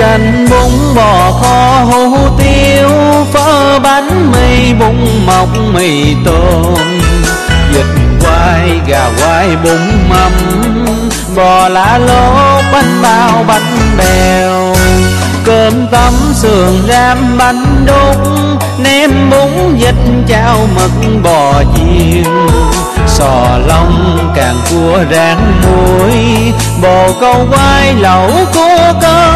canh bún bò kho hủ tiếu phở bánh mì, bún mọc mì tôm. Vịt quay, gà quay, bún mắm bò lá lốt bánh bao, bánh bèo. Cơm tấm, sườn ram bánh đúc nem bún, vịt chao mực, bò, chiên. Sò lông, càng cua rang muối, bồ câu quay, lẩu, cua, cơm.